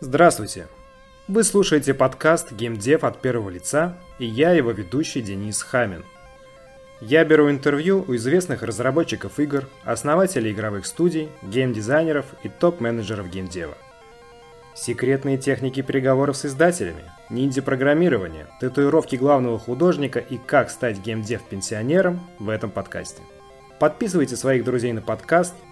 Здравствуйте! Вы слушаете подкаст GameDev от первого лица, и я его ведущий Денис Хамин. Я беру интервью у известных разработчиков игр, основателей игровых студий, геймдизайнеров и топ-менеджеров геймдева. Секретные техники переговоров с издателями, ниндзя-программирование, татуировки главного художника и как стать геймдев-пенсионером в этом подкасте. Подписывайте своих друзей на подкаст –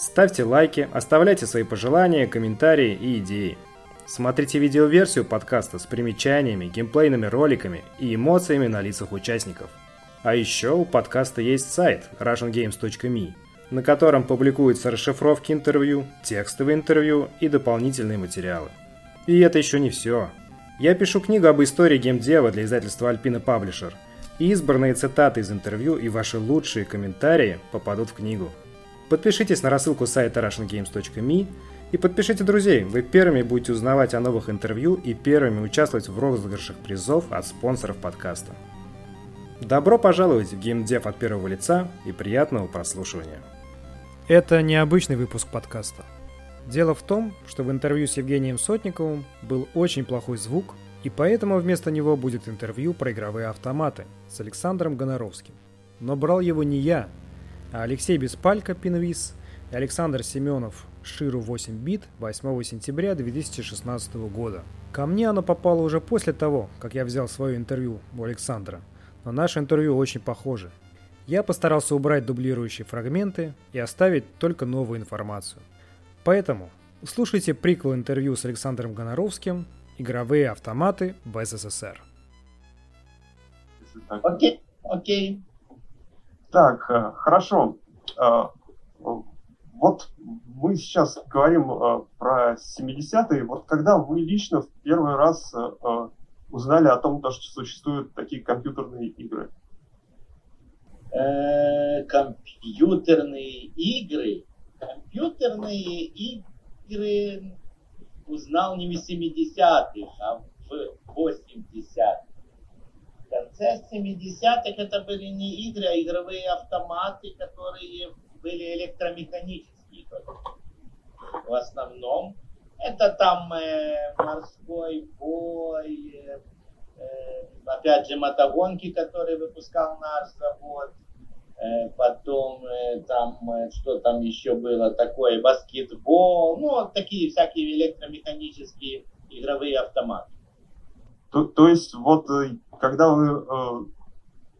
Ставьте лайки, оставляйте свои пожелания, комментарии и идеи. Смотрите видеоверсию подкаста с примечаниями, геймплейными роликами и эмоциями на лицах участников. А еще у подкаста есть сайт russiangames.me, на котором публикуются расшифровки интервью, текстовые интервью и дополнительные материалы. И это еще не все. Я пишу книгу об истории геймдева для издательства Alpina Publisher, и избранные цитаты из интервью и ваши лучшие комментарии попадут в книгу. Подпишитесь на рассылку сайта russiangames.me и подпишите друзей. Вы первыми будете узнавать о новых интервью и первыми участвовать в розыгрышах призов от спонсоров подкаста. Добро пожаловать в геймдев от первого лица и приятного прослушивания. Это необычный выпуск подкаста. Дело в том, что в интервью с Евгением Сотниковым был очень плохой звук, и поэтому вместо него будет интервью про игровые автоматы с Александром Гоноровским. Но брал его не я, Алексей Беспалько, Пинвиз, и Александр Семенов, Ширу 8 бит 8 сентября 2016 года. Ко мне оно попало уже после того, как я взял свое интервью у Александра, но наше интервью очень похоже. Я постарался убрать дублирующие фрагменты и оставить только новую информацию. Поэтому слушайте приквел интервью с Александром Гоноровским «Игровые автоматы в СССР». Окей, okay, окей. Okay. Так, э, хорошо. Э, вот мы сейчас говорим э, про 70-е. Вот когда вы лично в первый раз узнали о том, что существуют такие компьютерные игры? компьютерные игры? Компьютерные игры узнал не в 70-х, а в 80-х конце 70-х это были не игры, а игровые автоматы, которые были электромеханические. В основном это там э, морской бой, э, э, опять же мотогонки, которые выпускал наш завод. Э, потом э, там, э, что там еще было такое, баскетбол, ну, такие всякие электромеханические игровые автоматы. То, то есть вот э, когда вы э,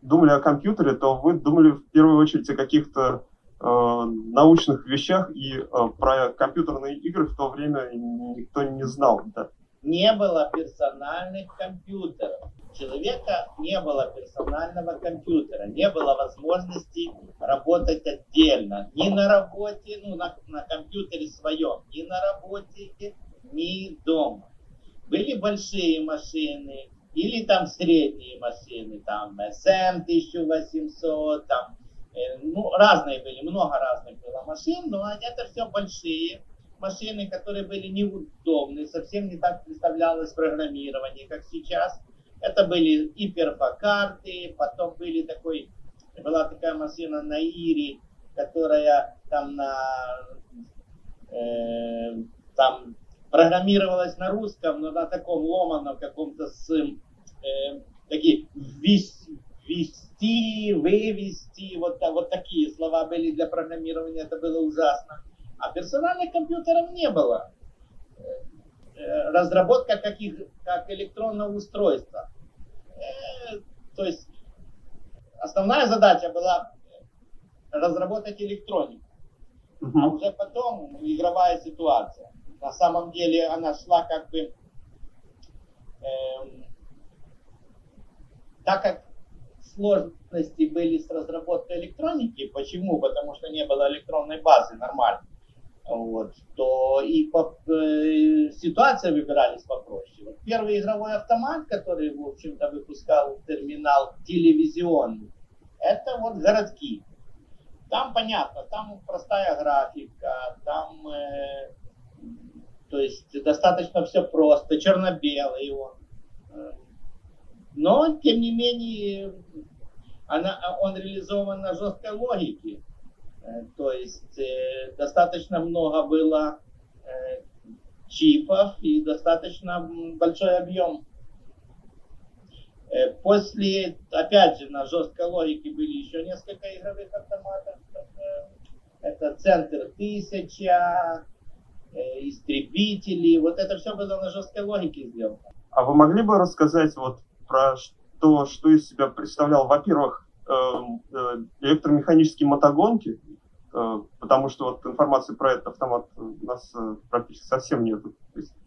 думали о компьютере, то вы думали в первую очередь о каких-то э, научных вещах и э, про компьютерные игры в то время никто не знал. Да? Не было персональных компьютеров. У человека не было персонального компьютера, не было возможности работать отдельно. Ни на работе, ну, на, на компьютере своем, ни на работе, ни дома. Были большие машины, или там средние машины, там SM 1800, там, э, ну, разные были, много разных было машин, но это все большие машины, которые были неудобны, совсем не так представлялось программирование, как сейчас. Это были и перфокарты, потом были такой, была такая машина на Ире, которая там на э, там программировалась на русском, но на таком ломаном каком-то с э, такие ввести, вывести, вот, вот такие слова были для программирования, это было ужасно. А персональных компьютеров не было. Э, разработка каких, как электронного устройства. Э, то есть основная задача была разработать электронику. А уже потом игровая ситуация. На самом деле она шла как бы, эм, так как сложности были с разработкой электроники, почему? Потому что не было электронной базы нормальной. Вот, то и по, э, ситуация выбирались попроще. Вот первый игровой автомат, который, в общем-то, выпускал терминал телевизионный, это вот городки. Там понятно, там простая графика, там э, то есть достаточно все просто, черно-белый он. Но, тем не менее, она, он реализован на жесткой логике. Э, то есть э, достаточно много было э, чипов и достаточно большой объем. После, опять же, на жесткой логике были еще несколько игровых автоматов. Это Центр 1000, истребители. Вот это все было на жесткой логике сделано. А вы могли бы рассказать вот про то, что из себя представлял, во-первых, эм, э, электромеханические мотогонки, э, потому что вот информации про этот автомат у нас э, практически совсем нет.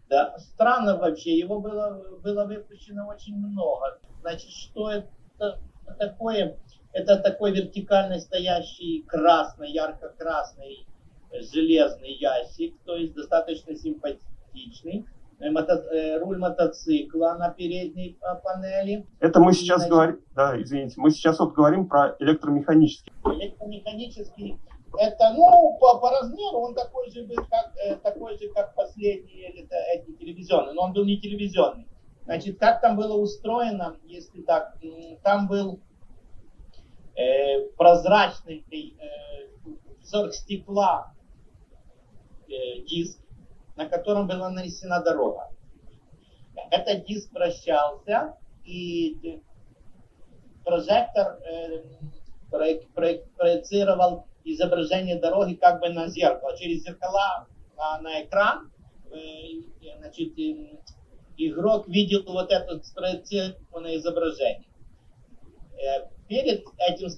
Да, странно вообще, его было, было выпущено очень много. Значит, что это такое? Это такой вертикально стоящий красный, ярко-красный железный ящик, то есть достаточно симпатичный. Э, мото, э, руль мотоцикла на передней а, панели. Это мы сейчас Значит, говорим, да, извините, мы сейчас вот говорим про электромеханический. Электромеханический, это, ну, по, по размеру он такой же был, как, э, такой же, как последний это, эти телевизионный, но он был не телевизионный. Значит, как там было устроено, если так, там был э, прозрачный э, взор стекла диск, на котором была нанесена дорога. Этот диск вращался, и прожектор э, проецировал изображение дороги как бы на зеркало. Через зеркала на экран э, значит, э, игрок видел вот это спроецированное изображение. Э, перед этим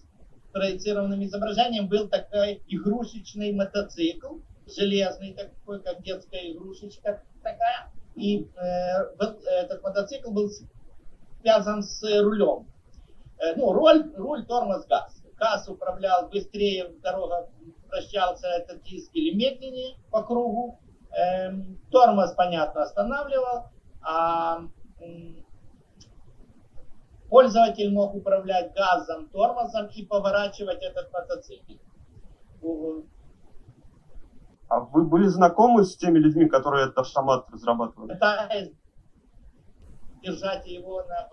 спроецированным изображением был такой игрушечный мотоцикл, железный такой, как детская игрушечка такая. И э, этот мотоцикл был связан с рулем. Э, ну, руль, руль, тормоз, газ. Газ управлял быстрее, дорога вращался этот диск или медленнее по кругу. Э, тормоз, понятно, останавливал. А пользователь мог управлять газом, тормозом и поворачивать этот мотоцикл. А вы были знакомы с теми людьми, которые этот автомат разрабатывали? Пытаясь держать его на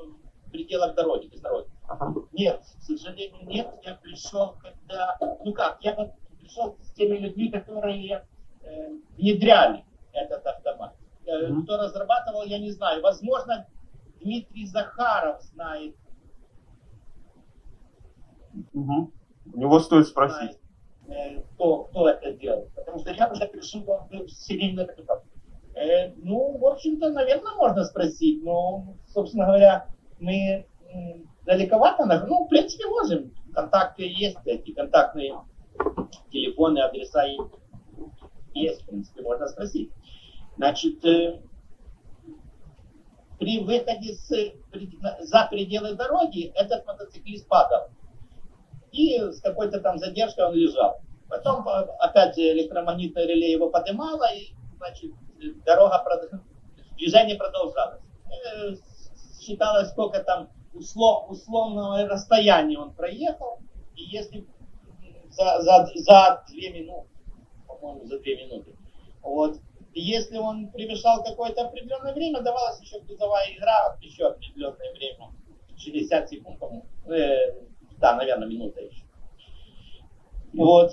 пределах дороги, без дороги. Ага. Нет, к сожалению, нет. Я пришел, когда... Ну как, я пришел с теми людьми, которые э, внедряли этот автомат. Э, mm-hmm. Кто разрабатывал, я не знаю. Возможно, Дмитрий Захаров знает. Угу. У него стоит спросить. Знает. Кто, кто это делал. Потому что я уже пришел в серийный капитал. Ну, в общем-то, наверное, можно спросить, но, собственно говоря, мы далековато, ну, в принципе, можем. Контакты есть, эти контактные телефоны, адреса есть, в принципе, можно спросить. Значит, э, при выходе с, за пределы дороги этот мотоциклист падал и с какой-то там задержкой он лежал. Потом, опять же, электромагнитное реле его поднимало, и, значит, дорога, движение продолжалось. Э, считалось, сколько там услов, условного расстояния он проехал, и если за, за, за две минуты, по-моему, за две минуты, вот, если он превышал какое-то определенное время, давалась еще призовая игра, еще определенное время, 60 секунд, по-моему, э, да, наверное, минута еще. Вот.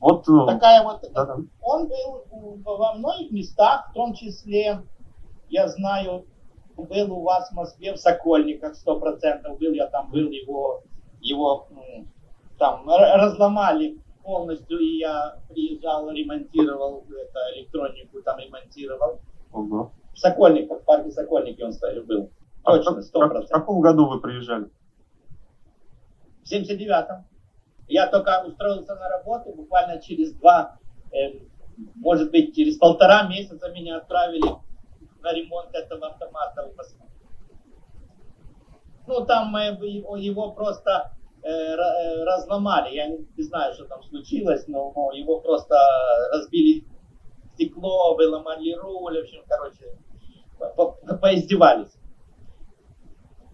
Вот э, такая вот. Да, да. Он был во многих местах, в том числе, я знаю, был у вас в Москве в Сокольниках сто процентов был, я там был, его, его там разломали полностью, и я приезжал, ремонтировал это, электронику, там ремонтировал. Угу. В Сокольниках, в парке Сокольники он был. А Точно, сто процентов. В каком году вы приезжали? В 79-м. Я только устроился на работу, буквально через два, э, может быть, через полтора месяца меня отправили на ремонт этого автомата. Ну, там э, его просто э, э, разломали. Я не, знаю, что там случилось, но его просто разбили стекло, выломали руль, в общем, короче, по по поиздевались.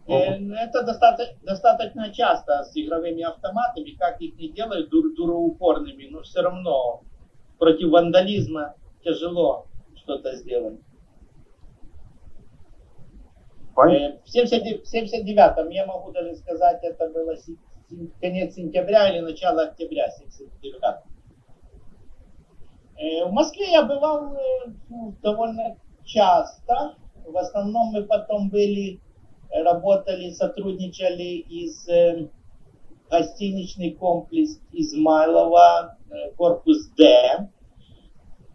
Э, это достаточно, достаточно часто с игровыми автоматами, как их не делают дур, дуроупорными, но все равно против вандализма тяжело что-то сделать. Э, в 79-м, я могу даже сказать, это было конец сентября или начало октября 79 -го. Э, в Москве я бывал ну, довольно часто. В основном мы потом были, работали, сотрудничали из э, гостиничный комплекс Измайлова, корпус Д,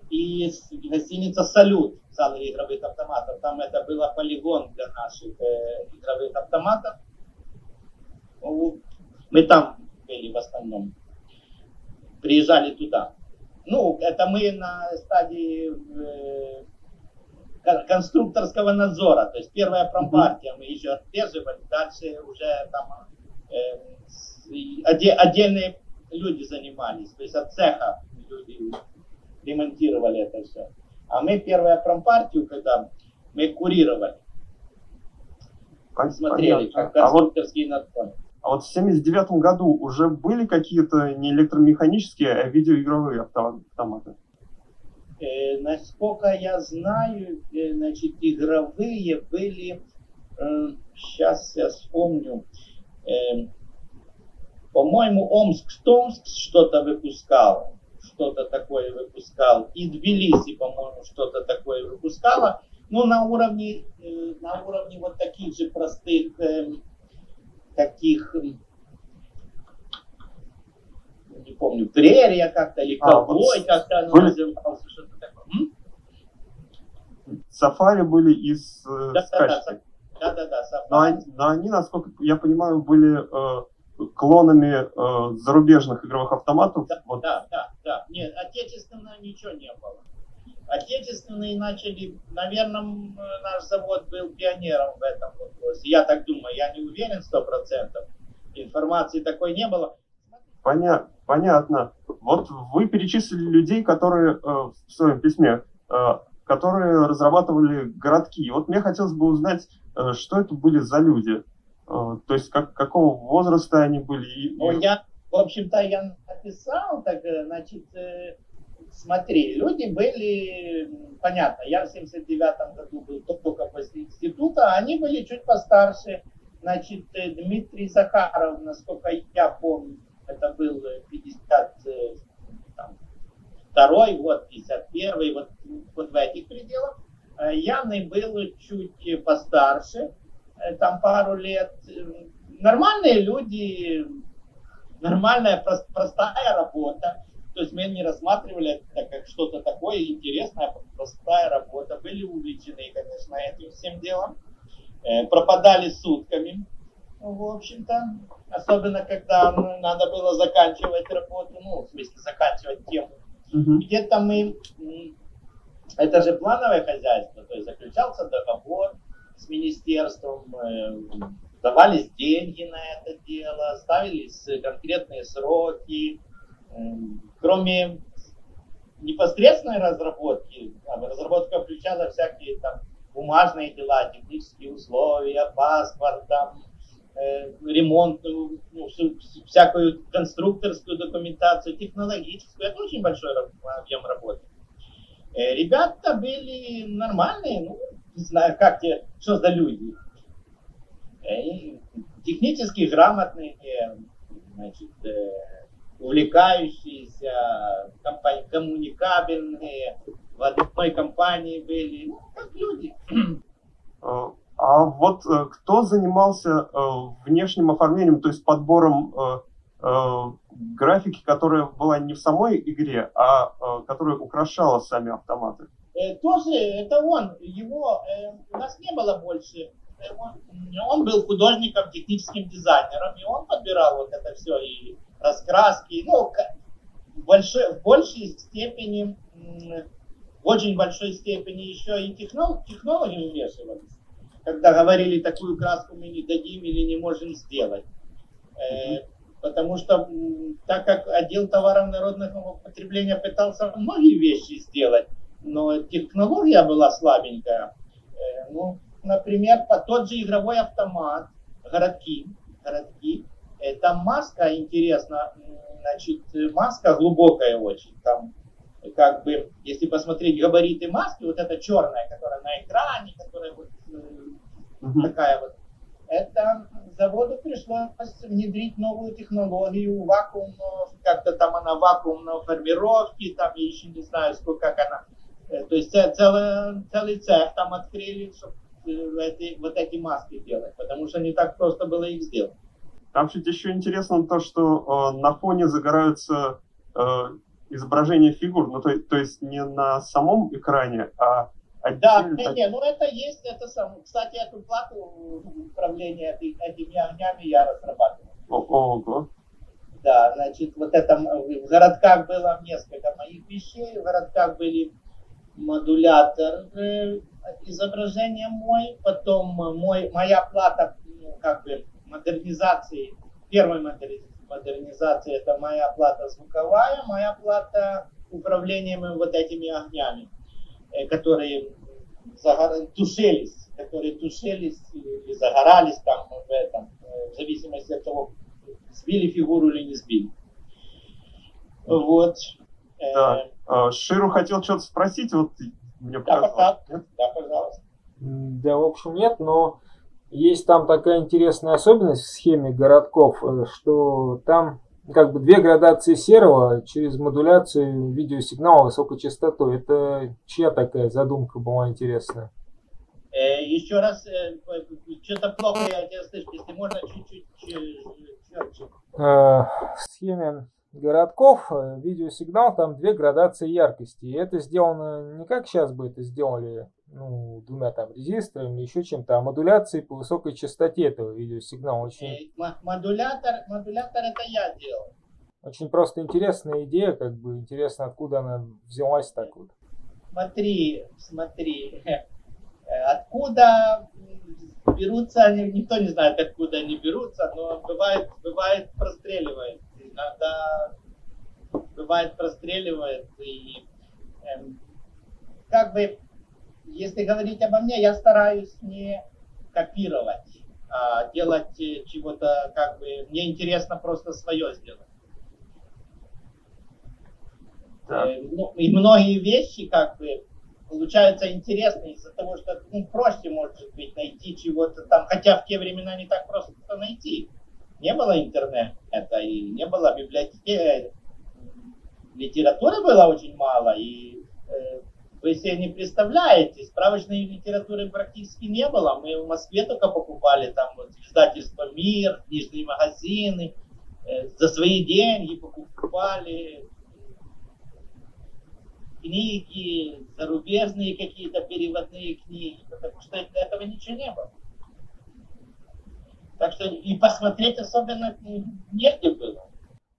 и гостиница «Салют», зал игровых автоматов. Там это был полигон для наших э, игровых автоматов. Мы там были в основном. Приезжали туда. Ну, это мы на стадии э, конструкторского надзора. То есть первая промпартия мы еще отслеживали, дальше уже там э, отдельные люди занимались. То есть от цеха люди ремонтировали это все. А мы первая промпартию, когда мы курировали, смотрели, как конструкторский а надзор. А вот в 79 году уже были какие-то не электромеханические, а видеоигровые автоматы? Э, насколько я знаю, э, значит, игровые были, э, сейчас я вспомню, э, по-моему, Омск-Томск что-то выпускал, что-то такое выпускал, и Тбилиси, по-моему, что-то такое выпускала, но на уровне, э, на уровне вот таких же простых э, таких, не помню, прерия как-то, или а, ковбой вот как-то оно были... М? Сафари были из э, да, скачки. Да, да, да, сафари. Но они, но они, насколько я понимаю, были э, клонами э, зарубежных игровых автоматов. Да, вот. да, да, да. Нет, отечественно ничего не было. Отечественные начали, наверное, наш завод был пионером в этом вопросе. Я так думаю, я не уверен сто процентов. Информации такой не было. Поня понятно. Вот вы перечислили людей, которые э, в своем письме, э, которые разрабатывали городки. И вот мне хотелось бы узнать, э, что это были за люди, э, то есть как, какого возраста они были. Ну, я, в общем-то, я написал, так, э, значит, смотри, люди были, понятно, я в 79 году был только после института, а они были чуть постарше, значит, Дмитрий Захаров, насколько я помню, это был 50 52 вот 51 вот, вот в этих пределах. Э, Яны был чуть постарше, э, там пару лет. Нормальные люди, нормальная простая работа. То есть мы не рассматривали это как что-то такое интересное, а простая работа. Были увлечены, конечно, этим всем делом. Э, пропадали сутками, в общем-то. Особенно, когда ну, надо было заканчивать работу, ну, в смысле, заканчивать тему Uh-huh. Где-то мы... Это же плановое хозяйство, то есть заключался договор с министерством, э, давались деньги на это дело, ставились конкретные сроки, кроме непосредственной разработки, разработка включала всякие там бумажные дела, технические условия, паспорт, там, э, ремонт, ну, всякую конструкторскую документацию, технологическую. Это очень большой объем работы. Э, ребята были нормальные, ну, не знаю, как те, что за люди. Э, технически грамотные, значит, э, увлекающиеся, коммуникабельные, в одной компании были, ну, как люди. А, вот э, кто занимался э, внешним оформлением, то есть подбором э, графики, которая была не в самой игре, а которая украшала сами автоматы? Тоже это он. Его у нас не было больше. Он, он был художником, техническим дизайнером, и он подбирал вот это все и раскраски, ну, в большой, в большей степени, в очень большой степени еще и технолог, технологи вмешивались, когда говорили, такую краску мы не дадим или не можем сделать. Э, потому что, так как отдел товаров народного потребления пытался многие вещи сделать, но технология была слабенькая. Э, ну, например, по тот же игровой автомат, городки, городки, Э, там маска интересна, значит, маска глубокая очень. Там как бы, если посмотреть габариты маски, вот эта черная, которая на экране, которая вот uh-huh. такая вот, это заводу пришлось внедрить новую технологию вакуум, как-то там она вакуумной формировки, там я еще не знаю, сколько как она. Э, то есть целый, целый цех там открыли, чтобы э, эти, вот эти маски делать, потому что не так просто было их сделать. Там чуть еще интересно то, что э, на фоне загораются э, изображения фигур, ну то, то есть не на самом экране, а да, не, не, ну это есть, это сам. Кстати, эту плату управления этими огнями я разрабатывал. Ого. Да, значит, вот это в городках было несколько моих вещей, в городках были модулятор э, изображения мой, потом мой, моя плата, ну, как бы, модернизации, первой модернизации, это моя плата звуковая, моя плата управлением вот этими огнями. Э, которые тушились, которые тушились или загорались там в этом, э, в зависимости от того, сбили фигуру или не сбили. Вот. Э, да. А, Ширу хотел что-то спросить, вот мне да, пожалуйста. Да, пожалуйста. Да, в общем, нет, но есть там такая интересная особенность в схеме городков, что там как бы две градации серого через модуляцию видеосигнала высокой частотой. Это чья такая задумка была интересная? Э, еще раз, э, что-то плохо я тебя слышу, если можно чуть-чуть четче. Э, в схеме городков э, видеосигнал там две градации яркости. И это сделано не как сейчас бы это сделали ну, двумя там резисторами, еще чем-то, а модуляцией по высокой частоте этого видеосигнала. Очень... Модулятор, модулятор это я делал. Очень просто интересная идея, как бы интересно, откуда она взялась так вот. Смотри, смотри, откуда берутся, никто не знает, откуда они берутся, но бывает, бывает простреливает. Иногда бывает простреливает и эм, как бы если говорить обо мне, я стараюсь не копировать, а делать э, чего-то, как бы, мне интересно просто свое сделать. Да. Э, ну, и многие вещи, как бы, получаются интересные из-за того, что ну, проще, может быть, найти чего-то там, хотя в те времена не так просто найти. Не было интернета, и не было библиотеки, литературы было очень мало, и э, вы себе не представляете, справочной литературы практически не было. Мы в Москве только покупали там вот издательство «Мир», книжные магазины, э, за свои деньги покупали книги, зарубежные какие-то переводные книги, потому что до этого ничего не было. Так что и посмотреть особенно негде было.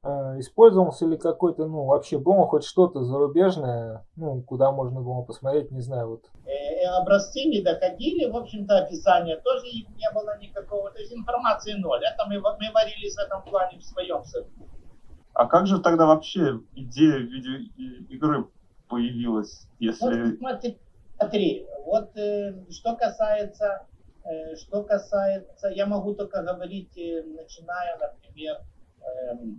Э, использовался ли какой-то, ну, вообще было хоть что-то зарубежное, ну, куда можно было посмотреть, не знаю, вот. Э, э, образцы не доходили, в общем-то, описания тоже не было никакого, то есть информации ноль. Это мы, мы варились в этом плане в своем соку. А как же тогда вообще идея видеоигры появилась, если... Вот, смотри, смотри вот э, что касается, э, что касается, я могу только говорить, э, начиная, например,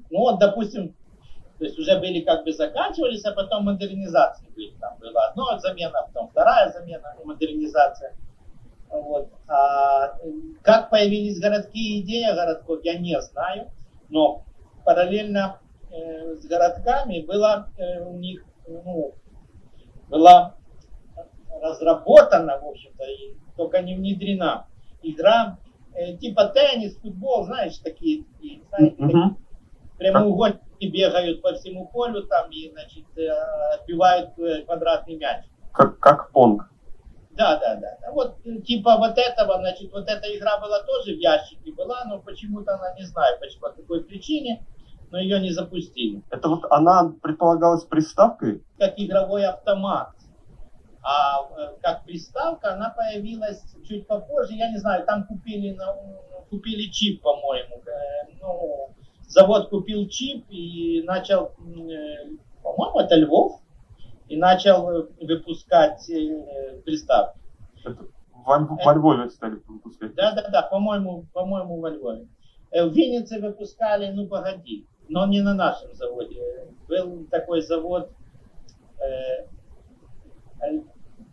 ну вот, допустим, то есть уже были как бы заканчивались, а потом модернизации были. Там была одна замена, потом вторая замена, модернизация. Вот. А как появились городские идеи городков, я не знаю, но параллельно э, с городками была э, у них, ну, была разработана, в общем-то, и только не внедрена игра э, типа теннис, футбол, знаешь, такие, и, знаете, uh-huh. прямоугольники бегают по всему полю там и, значит, э, отбивают э, квадратный мяч. Как, как понг. Да, да, да. Вот э, типа вот этого, значит, вот эта игра была тоже в ящике была, но почему-то она не знаю, почему, по какой причине, но ее не запустили. Это вот она предполагалась приставкой? Как игровой автомат. А э, как приставка она появилась чуть попозже. Я не знаю, там купили, купили чип, по-моему. Э, ну, завод купил чип и начал, э, по-моему, это Львов, и начал выпускать приставки. Это во, во Львове стали выпускать. Да, да, да, по-моему, по-моему, во Львове. В Виннице выпускали, ну погоди, но не на нашем заводе. Был такой завод,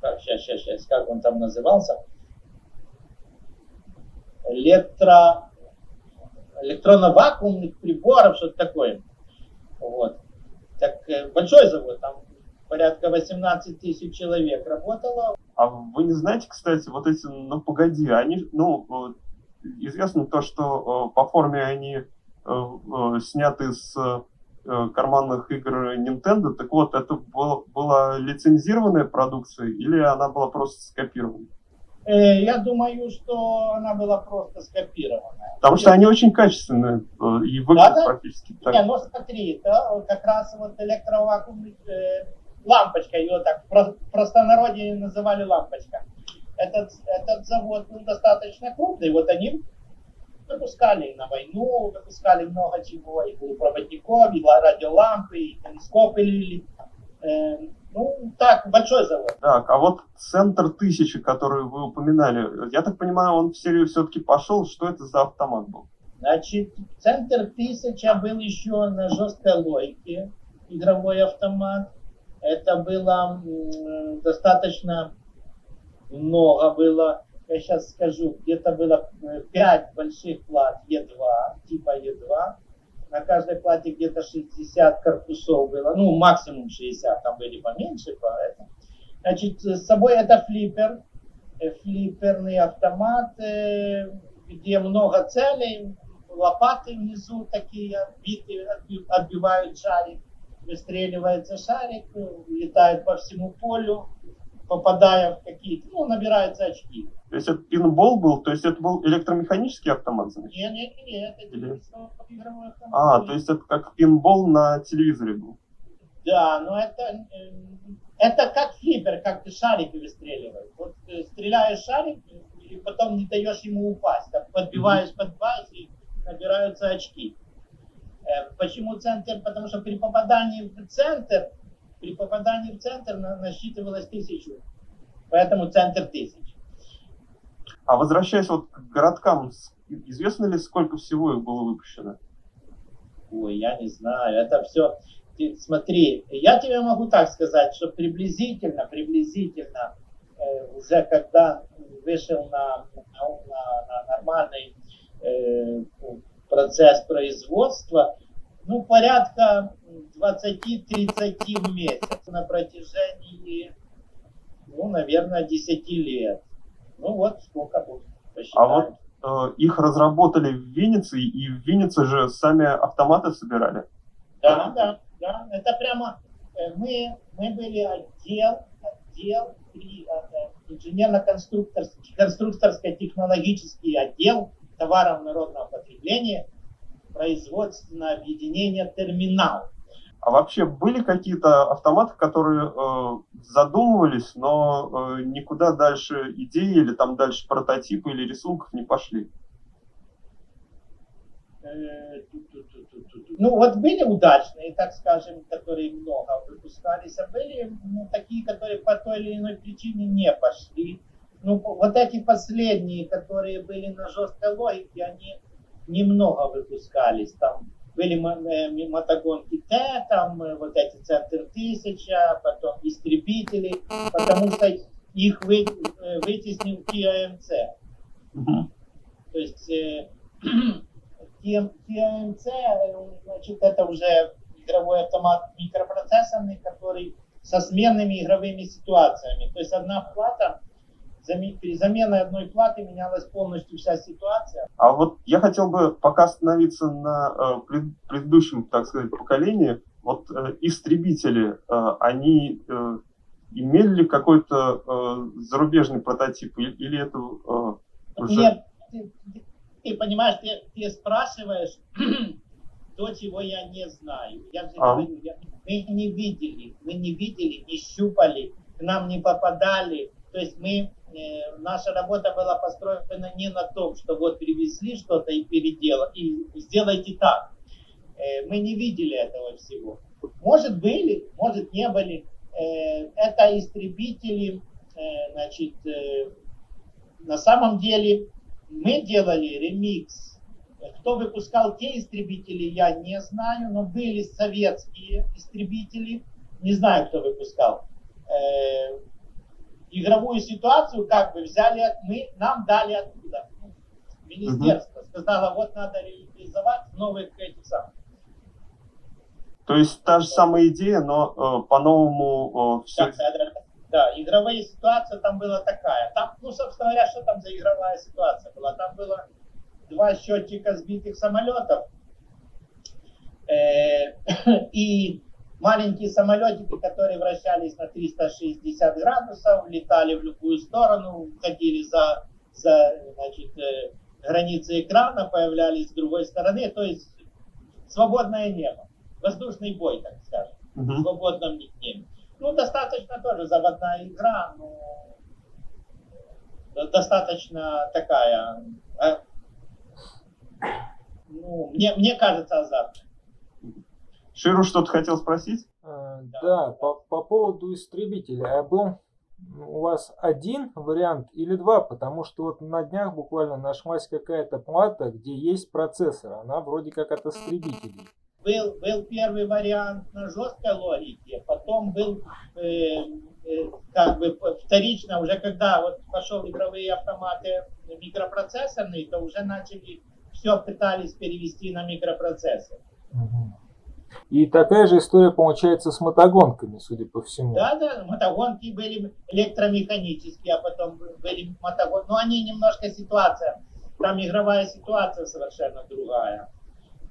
как, сейчас, сейчас, сейчас, как он там назывался, электро, электронно-вакуумных приборов, что-то такое. Вот. Так э, большой завод, там порядка 18 тысяч человек работало. А вы не знаете, кстати, вот эти, ну погоди, они, ну, известно то, что по форме они сняты с карманных игр Nintendo, так вот, это был, была лицензированная продукция или она была просто скопирована? Э, я думаю, что она была просто скопирована. Потому что они очень качественные э, и выглядят да, практически так. Не, ну смотри, да, как раз вот электровакуумный э, лампочка, ее так в простонародье называли лампочка. Этот, этот завод был достаточно крупный, вот они выпускали на войну, выпускали много чего, и проводников, и радиолампы, и телескопы лили. Э, ну, так, большой завод. Так, а вот центр тысячи, который вы упоминали, я так понимаю, он в серию все-таки пошел. Что это за автомат был? Значит, центр тысяча был еще на жесткой логике, игровой автомат. Это было достаточно много было, я сейчас скажу, где-то было 5 э, больших плат Е2, типа Е2, на каждой плате где-то 60 корпусов было, ну, максимум 60, там были поменьше, поэтому. Значит, с собой это флиппер, э, флипперный автомат, э, где много целей, лопаты внизу такие отбиты, отбивают шарик, выстреливается шарик, летает по всему полю, попадая в какие-то, ну, набираются очки. То есть это пинбол был, то есть это был электромеханический автомат, значит? Нет, нет, нет, это Или... игровой автомат. А, то есть это как пинбол на телевизоре был? Да, но это, э, это как флиппер, как ты шарики выстреливаешь. Вот ты стреляешь шарик, и потом не даешь ему упасть. Так подбиваешь под баз и набираются очки. Э, почему центр? Потому что при попадании в центр при попадании в центр насчитывалось тысячу. Поэтому центр тысяч. А возвращаясь вот к городкам, известно ли, сколько всего их было выпущено? Ой, я не знаю. Это все... Ты, смотри, я тебе могу так сказать, что приблизительно, приблизительно, э, уже когда вышел на, на, на нормальный э, процесс производства, ну, порядка 20-30 в месяц на протяжении, ну, наверное, 10 лет. Ну, вот сколько будет. А вот э, их разработали в Виннице, и в Виннице же сами автоматы собирали? Да, да, да. Это прямо э, мы, мы были отдел, отдел при э, инженерно-конструкторский конструкторско-технологический отдел товаров народного потребления – производственное объединение «Терминал». А вообще были какие-то автоматы, которые э, задумывались, но э, никуда дальше идеи или там дальше прототипы или рисунков не пошли? Э, ну вот были удачные, так скажем, которые много выпускались, а были ну, такие, которые по той или иной причине не пошли. Ну вот эти последние, которые были на жесткой логике, они немного выпускались. Там были э, мотогонки Т, там э, вот эти Центр 1000, потом истребители, потому что их вы, э, вытеснил ТАМЦ. Uh-huh. То есть ТАМЦ, значит, это уже игровой автомат микропроцессорный, который со сменными игровыми ситуациями. То есть одна плата при замене одной платы менялась полностью вся ситуация. А вот я хотел бы пока остановиться на э, пред, предыдущем, так сказать, поколении. Вот э, истребители, э, они э, имели ли какой-то э, зарубежный прототип или, или это э, уже... Нет, ты, ты, понимаешь, ты, ты спрашиваешь то, чего я не знаю. Я же а? говорю, я, мы не видели, мы не видели, не щупали, к нам не попадали. То есть мы наша работа была построена не на том, что вот привезли что-то и переделали, и сделайте так. Э, мы не видели этого всего. Может были, может не были. Э, это истребители, значит, на самом деле мы делали ремикс. Кто выпускал те истребители, я не знаю, но были советские истребители, не знаю, кто выпускал игровую ситуацию как бы взяли, мы, нам дали оттуда. министерство. Угу. Сказала, вот надо реализовать новые эти самых. То есть та же самая идея, но э, по-новому э, все... Да, да, игровая ситуация там была такая. Там, ну, собственно говоря, что там за игровая ситуация была? Там было два счетчика сбитых самолетов э, и маленькие самолетики, которые вращались на 360 градусов, летали в любую сторону, ходили за, за значит, э, границы экрана, появлялись с другой стороны, то есть свободное небо, воздушный бой, так скажем, uh-huh. в свободном небе. Ну, достаточно тоже заводная игра, но достаточно такая, а, ну, мне, мне кажется, азартная. Ширу что-то хотел спросить? А, да, по, по поводу истребителя. А был у вас один вариант или два? Потому что вот на днях буквально нашлась какая-то плата, где есть процессор. Она вроде как от истребителей. Был, был первый вариант на жесткой логике, потом был э, э, как бы вторично, уже когда вот пошел игровые автоматы микропроцессорные, то уже начали все пытались перевести на микропроцессор. Угу. И такая же история получается с мотогонками, судя по всему. Да, да, мотогонки были электромеханические, а потом были мотогонки. Но они немножко ситуация, там игровая ситуация совершенно другая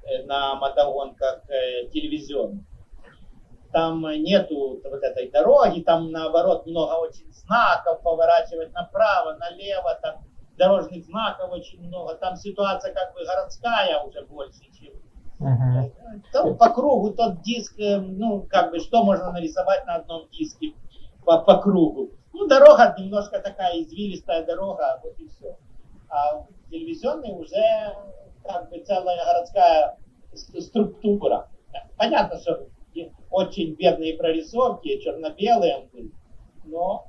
э, на мотогонках э, телевизионных. Там нету вот этой дороги, там наоборот много очень знаков, поворачивать направо, налево, там дорожных знаков очень много. Там ситуация как бы городская уже больше, чем Там по кругу тот диск, э, ну, как бы, что можно нарисовать на одном диске по, по кругу. Ну, дорога немножко такая извилистая дорога, вот и все. А телевизионный уже как бы целая городская структура. Понятно, что очень бедные прорисовки, черно-белые, но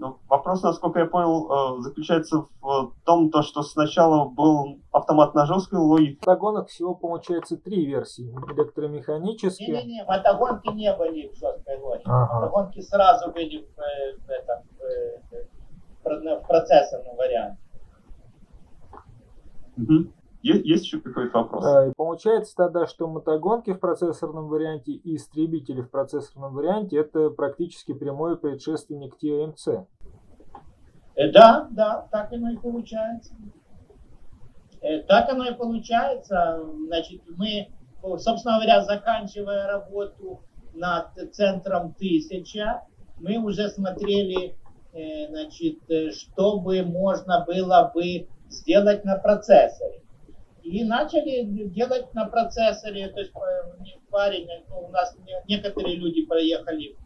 ну, вопрос, насколько я понял, э, заключается в том, то, что сначала был автомат на жесткой логике. Мотогонок всего получается три версии. Электромеханические. Не-не-не, мотогонки не были в жесткой логике. Ага. Мотогонки сразу были в, э, в, этом, в, в процессорном варианте. Угу. Есть, есть еще какой-то вопрос? И получается тогда, что мотогонки в процессорном варианте и истребители в процессорном варианте это практически прямой предшественник TMC. Э, да, да, так оно и получается. Э, так оно и получается. Значит, мы, собственно говоря, заканчивая работу над центром 1000, мы уже смотрели, э, значит, чтобы можно было бы сделать на процессоре. И начали делать на процессоре, то есть э, парень, ну, у нас некоторые люди проехали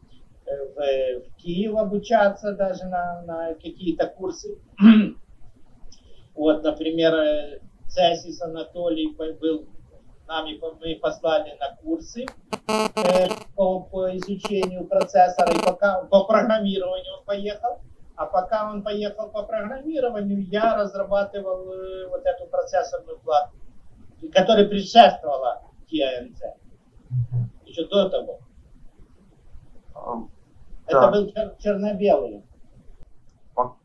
э, в, в Киев обучаться даже на, на какие-то курсы. вот, например, э, Цесис Анатолий был нами мы послали на курсы по, по изучению процессора и пока по программированию он поехал. А пока он поехал по программированию, я разрабатывал э, вот эту процессорную плату, которая предшествовала TNC. Еще до того. Um, Это да. был чер- черно-белый.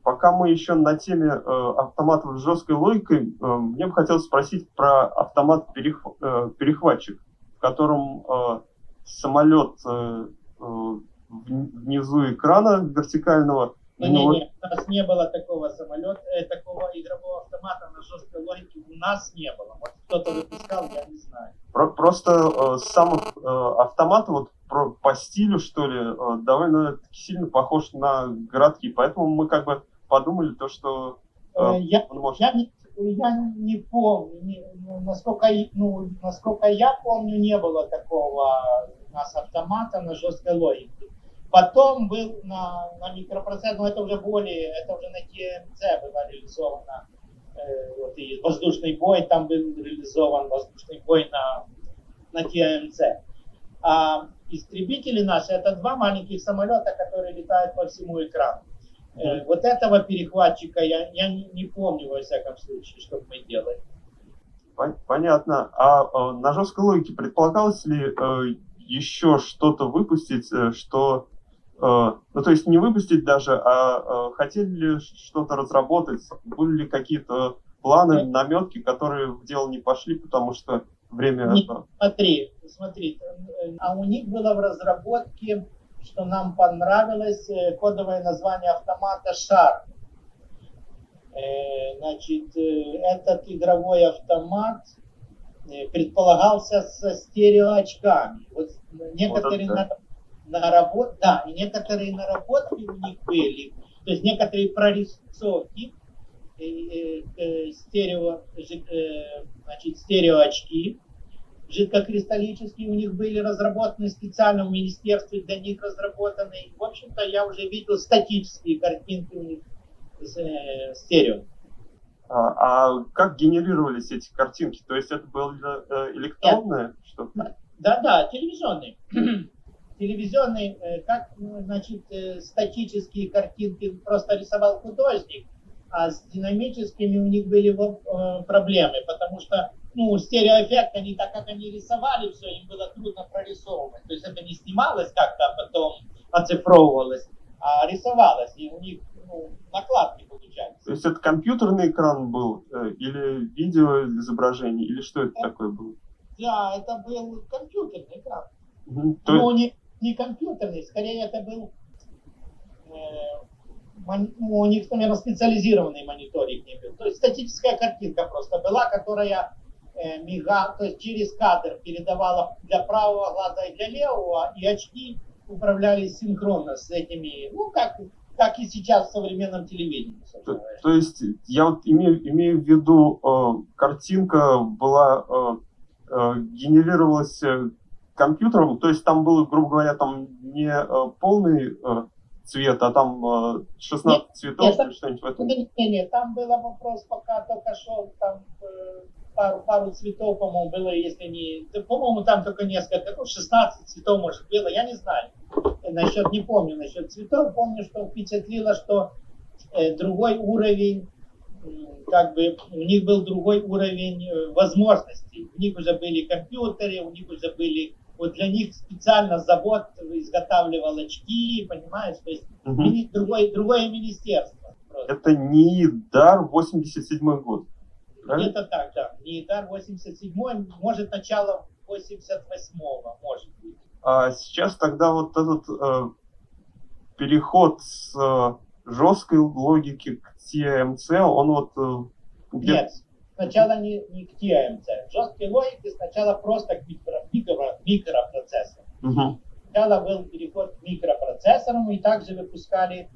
Пока мы еще на теме э, автоматов с жесткой логикой, э, мне бы хотелось спросить про автомат перех, э, перехватчик, в котором э, самолет э, э, внизу экрана вертикального ну, не, ну, не, у нас не было такого самолета, э, такого игрового автомата на жесткой логике у нас не было. Вот кто-то выпускал, я не знаю. Про, просто э, сам э, автомат вот про, по стилю, что ли, э, довольно сильно похож на городки. Поэтому мы как бы подумали то, что э, э я, может... я, не, я не помню, не, ну, насколько, ну, насколько я помню, не было такого у нас автомата на жесткой логике. Потом был на, на микропроцесс, но это уже более, это уже на ТМЦ было реализовано. Э, вот и воздушный бой там был реализован, воздушный бой на, на ТМЦ. А истребители наши, это два маленьких самолета, которые летают по всему экрану. Э, вот этого перехватчика я, я не, не помню, во всяком случае, что мы делали. Понятно. А э, на жесткой логике предполагалось ли э, еще что-то выпустить, э, что ну, то есть не выпустить даже, а хотели ли что-то разработать? Были ли какие-то планы, наметки, которые в дело не пошли, потому что время... Не, смотри, смотри, а у них было в разработке, что нам понравилось, кодовое название автомата «Шар». Значит, этот игровой автомат предполагался со стереоочками. Вот некоторые вот на, наработки, да, и некоторые наработки у них были, то есть некоторые прорисовки, э, э, стерео, э, значит, стереоочки, жидкокристаллические у них были разработаны специально в министерстве, для них разработаны. В общем-то, я уже видел статические картинки у них э, стерео. А, а как генерировались эти картинки? То есть это было электронное что-то? Да, да, телевизионные. Телевизионные, э, как, ну, значит, э, статические картинки просто рисовал художник, а с динамическими у них были проблемы, потому что, ну, стереоэффект, они так как они рисовали все, им было трудно прорисовывать. То есть это не снималось как-то, а потом оцифровывалось, а рисовалось, и у них ну, накладки получались. То есть это компьютерный экран был, э, или видео изображение, или что это, это такое было? Да, это был компьютерный экран. Угу. Ну, не, не компьютерный, скорее это был э, ну, у них, наверное, специализированный мониторинг не был. То есть статическая картинка просто была, которая э, мига, то есть через кадр передавала для правого глаза и для левого, и очки управлялись синхронно с этими, ну, как как и сейчас в современном телевидении. То, то есть я вот имею, имею в виду, э, картинка была, э, э, генерировалась э, компьютером, то есть там было, грубо говоря, там не э, полный э, цвет, а там э, 16 нет, цветов нет, или что-нибудь в этом? Нет, нет, нет, там был вопрос, пока только шел, там э, пару, пару цветов, по-моему, было, если не... По-моему, там только несколько, ну, 16 цветов, может, было, я не знаю насчет, не помню насчет цветов, помню, что впечатлило, что э, другой уровень, как бы у них был другой уровень э, возможностей. У них уже были компьютеры, у них уже были, вот для них специально завод изготавливал очки, понимаешь, то есть угу. другой, другое министерство. Просто. Это не дар 87 год. Где-то так, да. Не дар 87 может начало 88-го, может быть. А сейчас тогда вот этот э, переход с э, жесткой логики к TMC, он вот... Э, где... Нет, сначала не, не к TMC. Жесткой логики сначала просто к микро, микро, микропроцессору. Угу. Сначала был переход к микропроцессорам, и также выпускали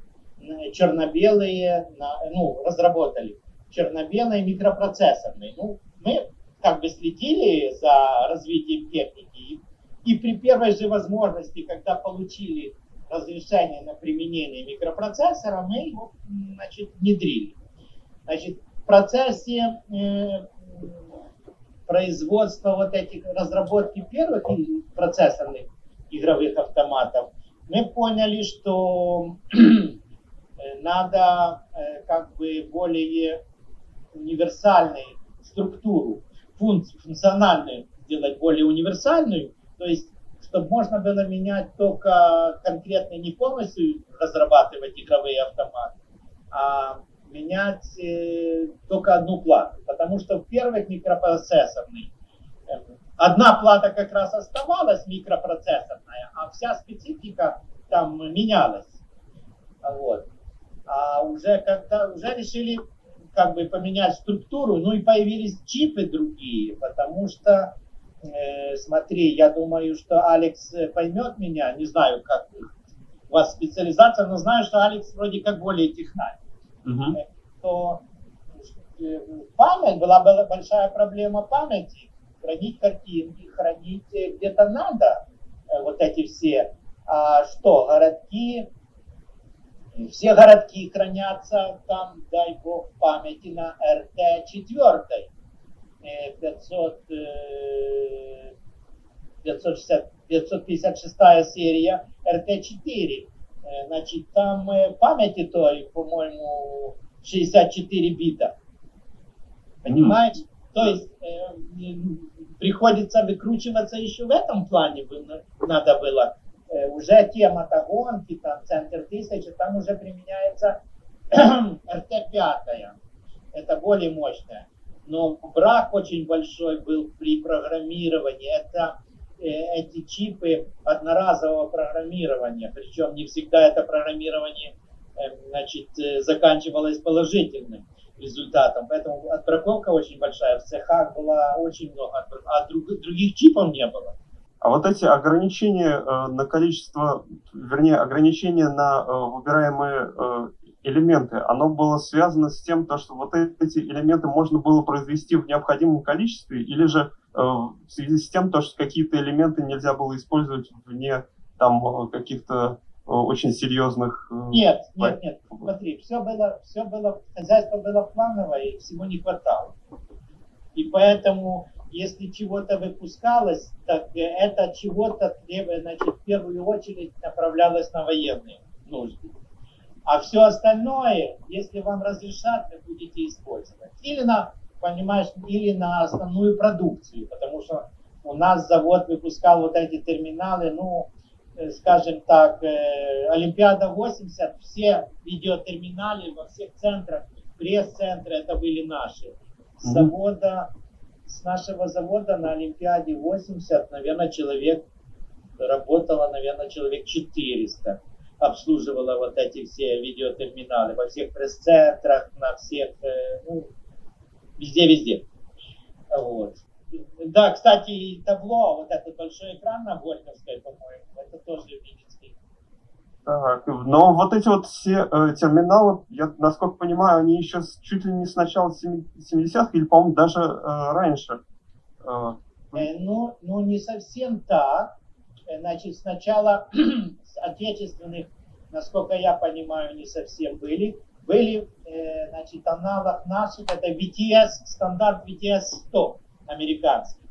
черно-белые, ну, разработали черно-белые микропроцессорные. Ну, мы как бы следили за развитием техники и при первой же возможности, когда получили разрешение на применение микропроцессора, мы его значит, внедрили. Значит, в процессе э, производства вот этих разработки первых процессорных игровых автоматов, мы поняли, что надо э, как бы более универсальную структуру, функциональную сделать более универсальную, то есть, чтобы можно было менять только конкретно не полностью разрабатывать игровые автоматы, а менять э, только одну плату. Потому что в первых микропроцессорных э, одна плата как раз оставалась микропроцессорная, а вся специфика там менялась. Вот. А уже когда уже решили как бы поменять структуру, ну и появились чипы другие, потому что э, смотри, я думаю, что Алекс э, поймет меня, не знаю, как у вас специализация, но знаю, что Алекс вроде как более технарь. То э, память, была, большая проблема памяти, хранить картинки, хранить э, где-то надо, вот эти все. А что, городки, все городки хранятся там, дай бог, в памяти на РТ-4. 500, 560, 556 серия РТ-4. Э, значит, там э, памяти той, по-моему, 64 бита. Понимаешь? Mm. То есть э, приходится выкручиваться еще в этом плане надо было. э, уже тема гонки, там центр тысячи, там уже применяется РТ-5, это более мощная. Но брак очень большой был при программировании. Это эти чипы одноразового программирования, причем не всегда это программирование э, значит, э, заканчивалось положительным результатом. Поэтому отбраковка очень большая. В цехах было очень много, а друг, других чипов не было. А вот эти ограничения э, на количество, вернее, ограничения на э, выбираемые э, элементы, оно было связано с тем, то, что вот эти элементы можно было произвести в необходимом количестве, или же э, в связи с тем, то, что какие-то элементы нельзя было использовать вне там э, каких-то э, очень серьезных... Э, нет, нет, нет, смотри, все было, все было, хозяйство было плановое, и всего не хватало. И поэтому если чего-то выпускалось, так это чего-то, значит, в первую очередь направлялось на военные нужды. А все остальное, если вам разрешат, вы будете использовать. Или на, понимаешь, или на основную продукцию, потому что у нас завод выпускал вот эти терминалы, ну, э, скажем так, э, Олимпиада 80, все видеотерминалы во всех центрах, пресс-центры, это были наши. С завода с нашего завода на Олимпиаде 80, наверное, человек работало, наверное, человек 400 обслуживала вот эти все видеотерминалы во всех пресс-центрах, на всех, э, ну, везде-везде. Вот. Да, кстати, табло, вот этот большой экран на Горьковской, по-моему, это тоже Винницкий. Так, но вот эти вот все э, терминалы, я, насколько понимаю, они еще чуть ли не с начала 70-х или, по-моему, даже э, раньше. Э, э, ну, ну, не совсем так. Э, значит, сначала отечественных, насколько я понимаю, не совсем были. Были, э, значит, аналог наших, это VTS, стандарт VTS 100 американский.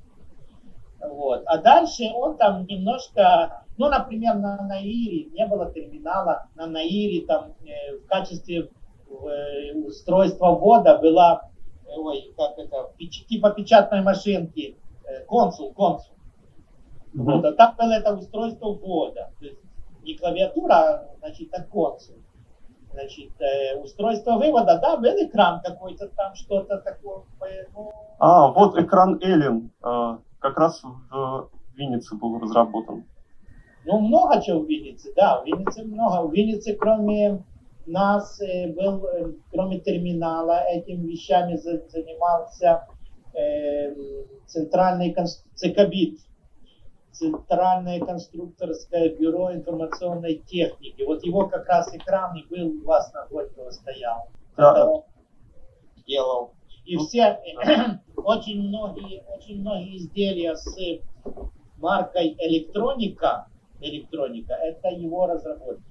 Вот. А дальше он там немножко, ну, например, на Наире не было терминала, на Наире там э, в качестве э, устройства ввода была, э, ой, как это, типа печатной машинки, э, консул, консул. Mm-hmm. Вот, а там было это устройство ввода. То есть не клавиатура, а, значит, а консуль. Значит, э, устройство вывода, да, был экран какой-то там, что-то такое. Ну... А, вот экран Эллен, э, как раз в Виннице был разработан. Ну, много чего в Виннице, да, в Виннице много. В Виннице, кроме нас, э, был, кроме терминала, этим вещами занимался э, центральный ЦКБИТ, Центральное конструкторское бюро информационной техники. Вот его как раз экран и был у вас на Горького стоял. Да. Он делал. И все, очень многие, очень многие изделия с маркой электроника, электроника, это его разработка.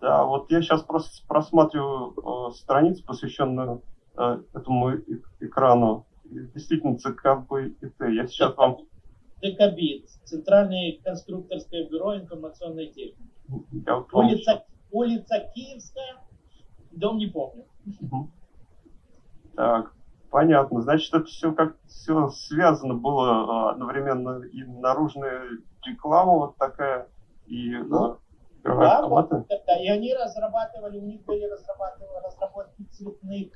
Да, вот я сейчас просто просматриваю э, страницу, посвященную э, этому экрану. Действительно, ЦКБ ИТ. Я сейчас вам ДКБИТ, Центральное конструкторское бюро информационной техники. Улица, улица Киевская, дом не помню. Так, понятно. Значит, это все как все связано было а, одновременно и наружная реклама вот такая, и ну, а, да, вот, да, и они разрабатывали, у них были разработки цветных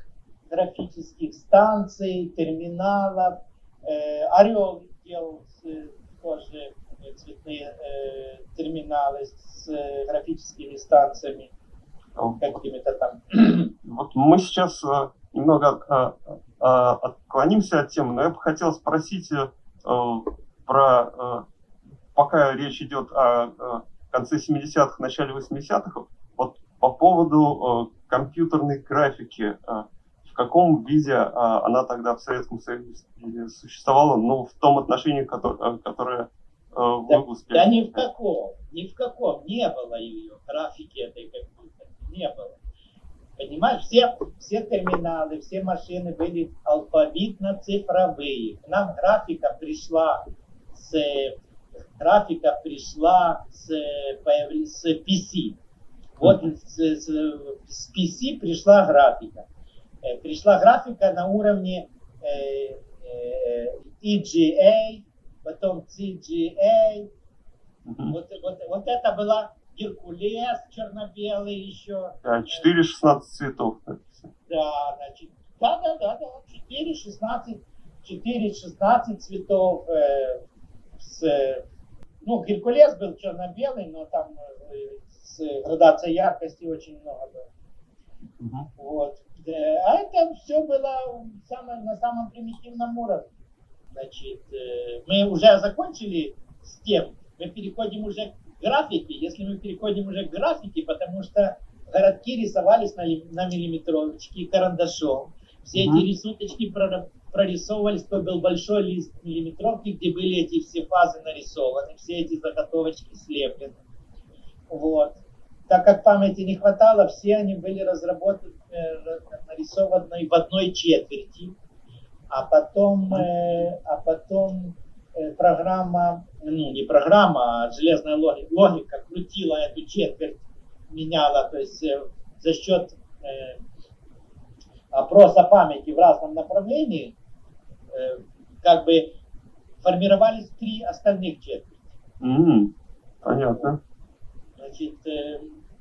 графических станций, терминалов. Э, Орел делал тоже цветные э, терминалы с э, графическими станциями, какими-то там. Вот мы сейчас э, немного э, э, отклонимся от темы, но я бы хотел спросить э, про, э, пока речь идет о э, конце 70-х, начале 80-х, вот по поводу э, компьютерной графики. Э, в каком виде а, она тогда в Советском Союзе существовала, ну, в том отношении, которое, которое а, вы да, успели. Да ни в каком, ни в каком не было ее графики этой компьютера, не было. Понимаешь, все, все терминалы, все машины были алфавитно-цифровые. К нам графика пришла с графика пришла с, с PC. Вот с, с, с PC пришла графика. Э, пришла графика на уровне э, э, EGA, потом CGA, Угу. Вот, вот, вот это была Геркулес черно-белый еще. Да, 4-16 цветов. Да, значит, да, да, да, да, 4-16 4-16 цветов э, с, ну, Геркулес был черно-белый, но там э, с градацией яркости очень много было. Uh-huh. Вот. А это все было самое, на самом примитивном уровне. Значит, э, мы уже закончили с тем, мы переходим уже к графике. Если мы переходим уже к графике, потому что городки рисовались на, на миллиметровочке карандашом. Все uh-huh. эти рисуночки прорисовывались, то был большой лист миллиметровки, где были эти все фазы нарисованы, все эти заготовочки слеплены. Вот. Так как памяти не хватало, все они были разработаны, э, нарисованы в одной четверти, а потом, э, а потом э, программа, ну не программа, а железная логика, логика крутила эту четверть, меняла, то есть за счет опроса памяти в разном направлении, как бы формировались три остальных четверти. Mm, понятно. Значит,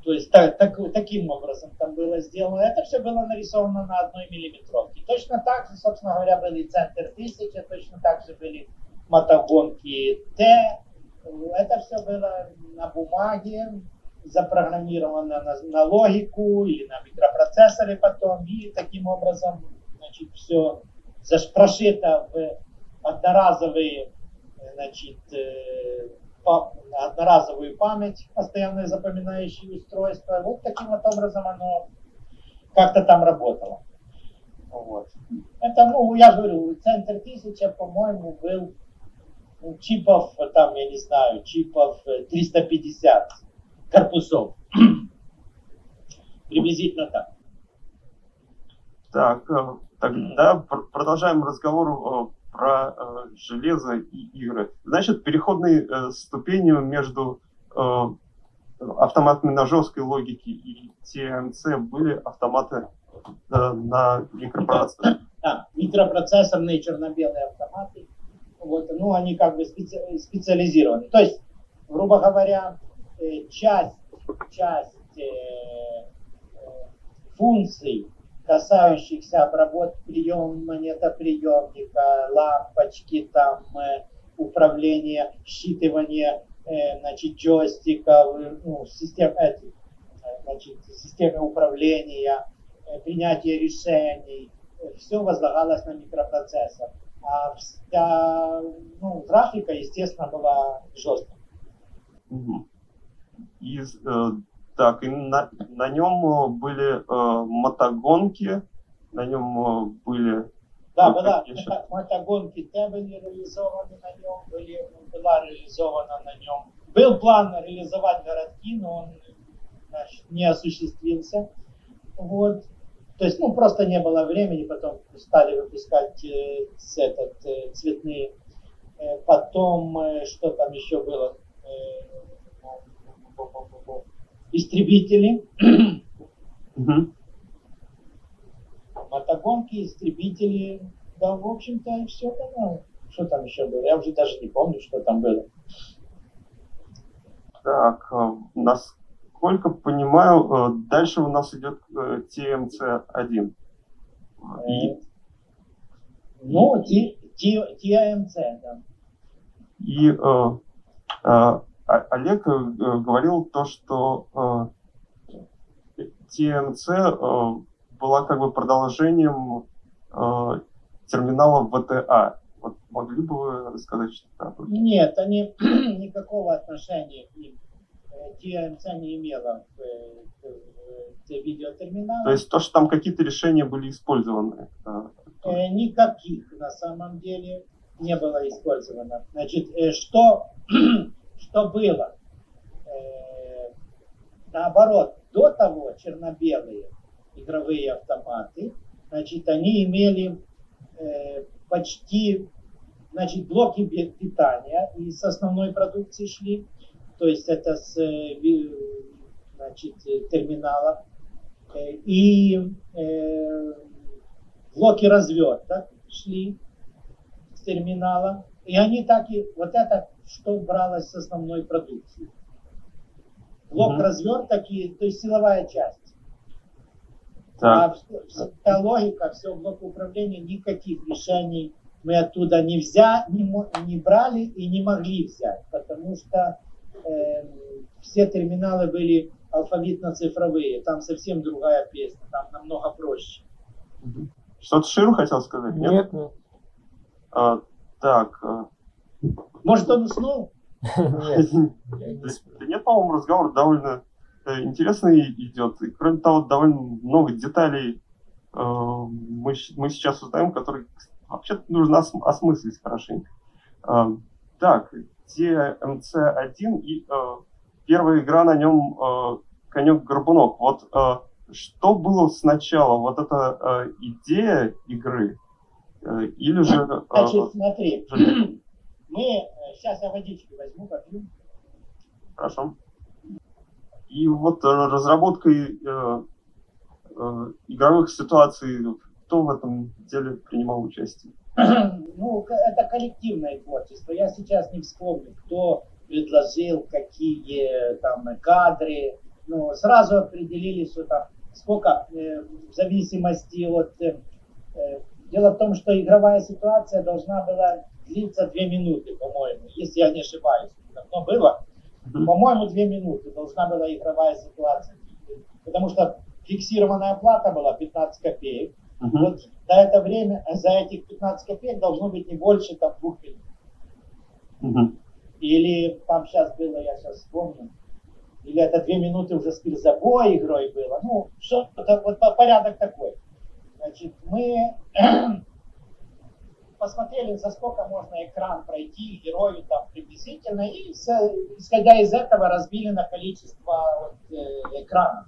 то есть так, так, таким образом там было сделано. Это все было нарисовано на одной миллиметровке. Точно так же, собственно говоря, были центр тысяча, точно так же были мотогонки Т. Это все было на бумаге, запрограммировано на, на логику или на микропроцессоре потом. И таким образом значит, все прошито в одноразовые значит, э, одноразовую память, постоянное запоминающее устройство. Вот таким вот образом оно как-то там работало. Вот. Это, ну, я говорю, центр тысяча, по-моему, был ну, чипов, там, я не знаю, чипов 350 корпусов. Приблизительно так. Так, э, тогда продолжаем разговор про э, железо и игры. Значит, переходные э, ступени между э, автоматами на жесткой логике и TMC были автоматы э, на микропроцессорах. Да, микропроцессорные черно-белые автоматы. Вот, ну, они как бы специ, специализированы. То есть, грубо говоря, э, часть, часть э, э функций касающихся обработки прием монетоприемника, лампочки, там, э, управления, считывания э, значит, джойстиков, ну, систем, эти, э, значит, системы управления, принятие решений, все возлагалось на микропроцессор. А вся ну, графика, естественно, была жесткой. Угу. Из так, и на, на нем были э, мотогонки, на нем э, были... Да, ну, была, еще... мотогонки Т были реализованы на нем, были, была реализована на нем. Был план реализовать городки, но он значит, не осуществился. Вот. То есть, ну, просто не было времени, потом стали выпускать э, этот, э, цветные. Э, потом, э, что там еще было? Э, истребители, угу. мотогонки, истребители, да, в общем-то, и все там. Ну, что там еще было? Я уже даже не помню, что там было. Так, э, насколько понимаю, э, дальше у нас идет TMC-1. Э, и... Ну, TMC, да. И э, а, Олег э, говорил то, что TNC э, была как бы продолжением э, терминала VTA. Вот могли бы вы рассказать что-то об этом? Нет, они никакого отношения к ним. TNC не имела к, видеотерминалу. То есть то, что там какие-то решения были использованы? Никаких на самом деле не было использовано. Значит, что что было. Э, наоборот, до того черно-белые игровые автоматы, значит, они имели э, почти, значит, блоки питания и с основной продукции шли, то есть это с, э, значит, терминала, и э, блоки разверток шли с терминала, и они так и, вот это что бралось с основной продукции. Блок mm-hmm. разверток и, то есть силовая часть. Так. А вся логика, все блок управления, никаких решений мы оттуда не взяли, не, не брали и не могли взять, потому что э, все терминалы были алфавитно-цифровые, там совсем другая песня, там намного проще. Что-то Ширу хотел сказать? Нет, нет. нет. А, так. Может, он уснул? Нет. Да нет, по-моему, разговор довольно э, интересный идет. И, кроме того, довольно много деталей э, мы, мы сейчас узнаем, которые вообще нужно осмыслить хорошенько. Э, так, TMC1 и первая игра на нем конек-горбунок. Вот что было сначала? Вот эта идея игры или же... Значит, смотри, мы Сейчас я водички возьму, попью. Хорошо. И вот э, разработкой э, э, игровых ситуаций, кто в этом деле принимал участие? Ну, это коллективное творчество. Я сейчас не вспомню, кто предложил, какие там кадры. Ну, сразу определили, что там сколько, э, в зависимости от... Э, э, дело в том, что игровая ситуация должна была длится две минуты, по-моему, если я не ошибаюсь. Давно было. По-моему, две минуты должна была игровая ситуация. Потому что фиксированная плата была 15 копеек. Uh-huh. Вот за это время, за этих 15 копеек должно быть не больше там двух минут. Uh-huh. Или там сейчас было, я сейчас вспомню, или это две минуты уже с перезабой игрой было. Ну, что-то, вот порядок такой. Значит, мы посмотрели, за сколько можно экран пройти герою там приблизительно, и исходя из этого разбили на количество вот, э, экранов.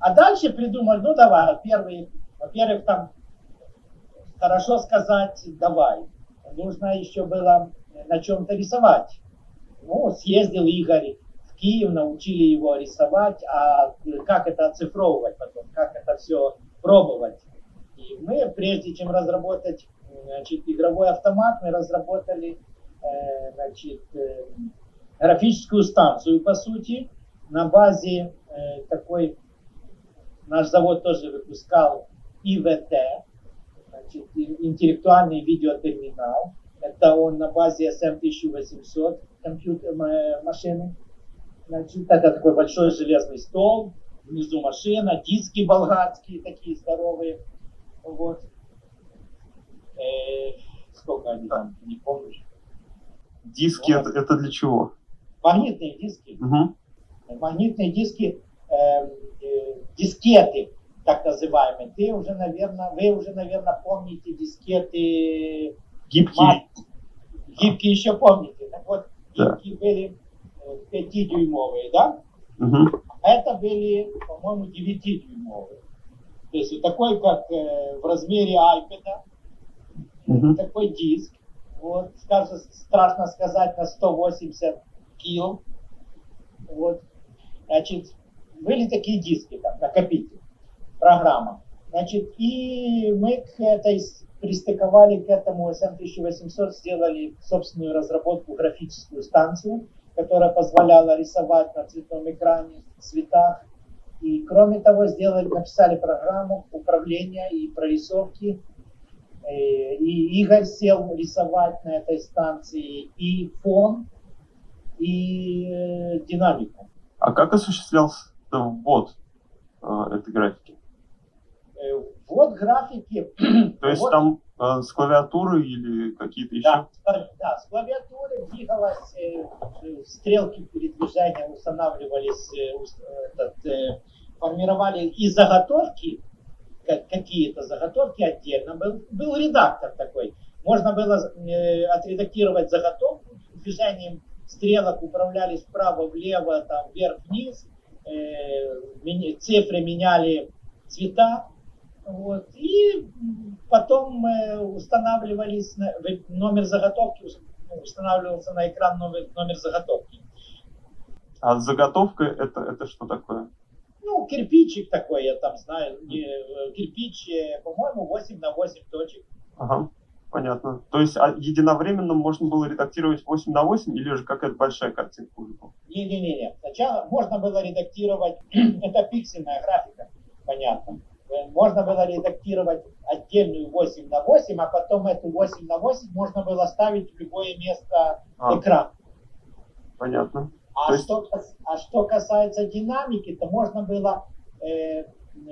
А дальше придумали, ну давай, первый, во-первых, там хорошо сказать давай. Нужно еще было на чем-то рисовать. Ну, съездил Игорь в Киев, научили его рисовать, а как это оцифровывать потом, как это все пробовать. И мы, прежде чем разработать значит, игровой автомат, мы разработали э, значит, э, графическую станцию, по сути, на базе э, такой, наш завод тоже выпускал ИВТ, значит, интеллектуальный видеотерминал. Это он на базе SM1800 компьютер, машины. Значит, это такой большой железный стол, внизу машина, диски болгарские такие здоровые. Вот. Э, сколько они там, не помню. Диски это, это для чего? Магнитные диски. Угу. Магнитные диски, э, э, дискеты, так называемые. Ты уже, наверное, вы уже, наверное, помните дискеты гибкие. Мат, гибкие еще помните. Так вот, гибкие да. были 5-дюймовые, да? Угу. Это были, по-моему, 9-дюймовые. То есть вот такой, как э, в размере iPad, угу. такой диск. Вот, скажем, страшно сказать, на 180 кил. Вот. Значит, были такие диски там, накопитель, программа. Значит, и мы к этой пристыковали к этому SM1800, сделали собственную разработку, графическую станцию, которая позволяла рисовать на цветном экране цветах. И кроме того, сделали, написали программу управления и прорисовки и Игорь сел рисовать на этой станции и фон, и э, динамику. А как осуществлялся ввод э, этой графики? Ввод графики... То есть вот, там э, с клавиатуры или какие-то еще? Да, да, с клавиатуры двигалась, э, стрелки передвижения устанавливались, э, этот, э, формировали и заготовки, какие-то заготовки отдельно. Был, был редактор такой. Можно было э, отредактировать заготовку движением стрелок управлялись вправо-влево, там вверх-вниз, э, цифры меняли цвета, вот, и потом э, устанавливались на, номер заготовки, ну, устанавливался на экран номер, номер заготовки. А заготовка это, это что такое? Ну, кирпичик такой, я там знаю, не, кирпич, э, по-моему, 8 на 8 точек. Ага, Понятно. То есть а единовременно можно было редактировать 8 на 8 или же какая-то большая картинка уже была? Не-не-не. Сначала можно было редактировать, это пиксельная графика, понятно. Э, можно было редактировать отдельную 8 на 8, а потом эту 8 на 8 можно было ставить в любое место а, экрана. Понятно. А, есть... что, а что касается динамики, то можно было э,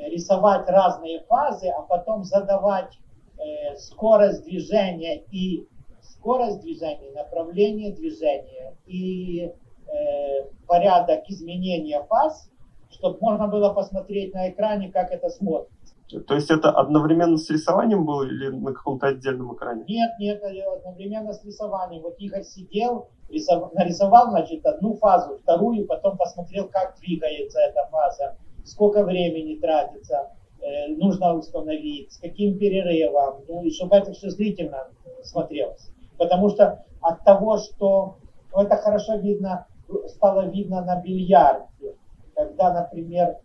рисовать разные фазы, а потом задавать э, скорость движения и скорость движения, направление движения и э, порядок изменения фаз, чтобы можно было посмотреть на экране, как это смотрится. То есть это одновременно с рисованием было или на каком-то отдельном экране? Нет, нет, одновременно с рисованием. Вот Игорь сидел. Нарисовал, значит, одну фазу, вторую, потом посмотрел, как двигается эта фаза, сколько времени тратится, э, нужно установить, с каким перерывом, ну и чтобы это все зрительно смотрелось. Потому что от того, что ну, это хорошо видно, стало видно на бильярде, когда, например,